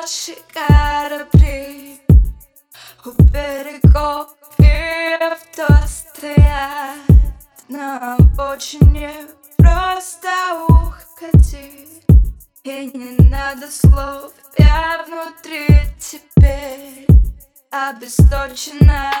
наши корабли У берегов и авто стоят На обочине просто уходи И не надо слов, я внутри теперь Обесточена.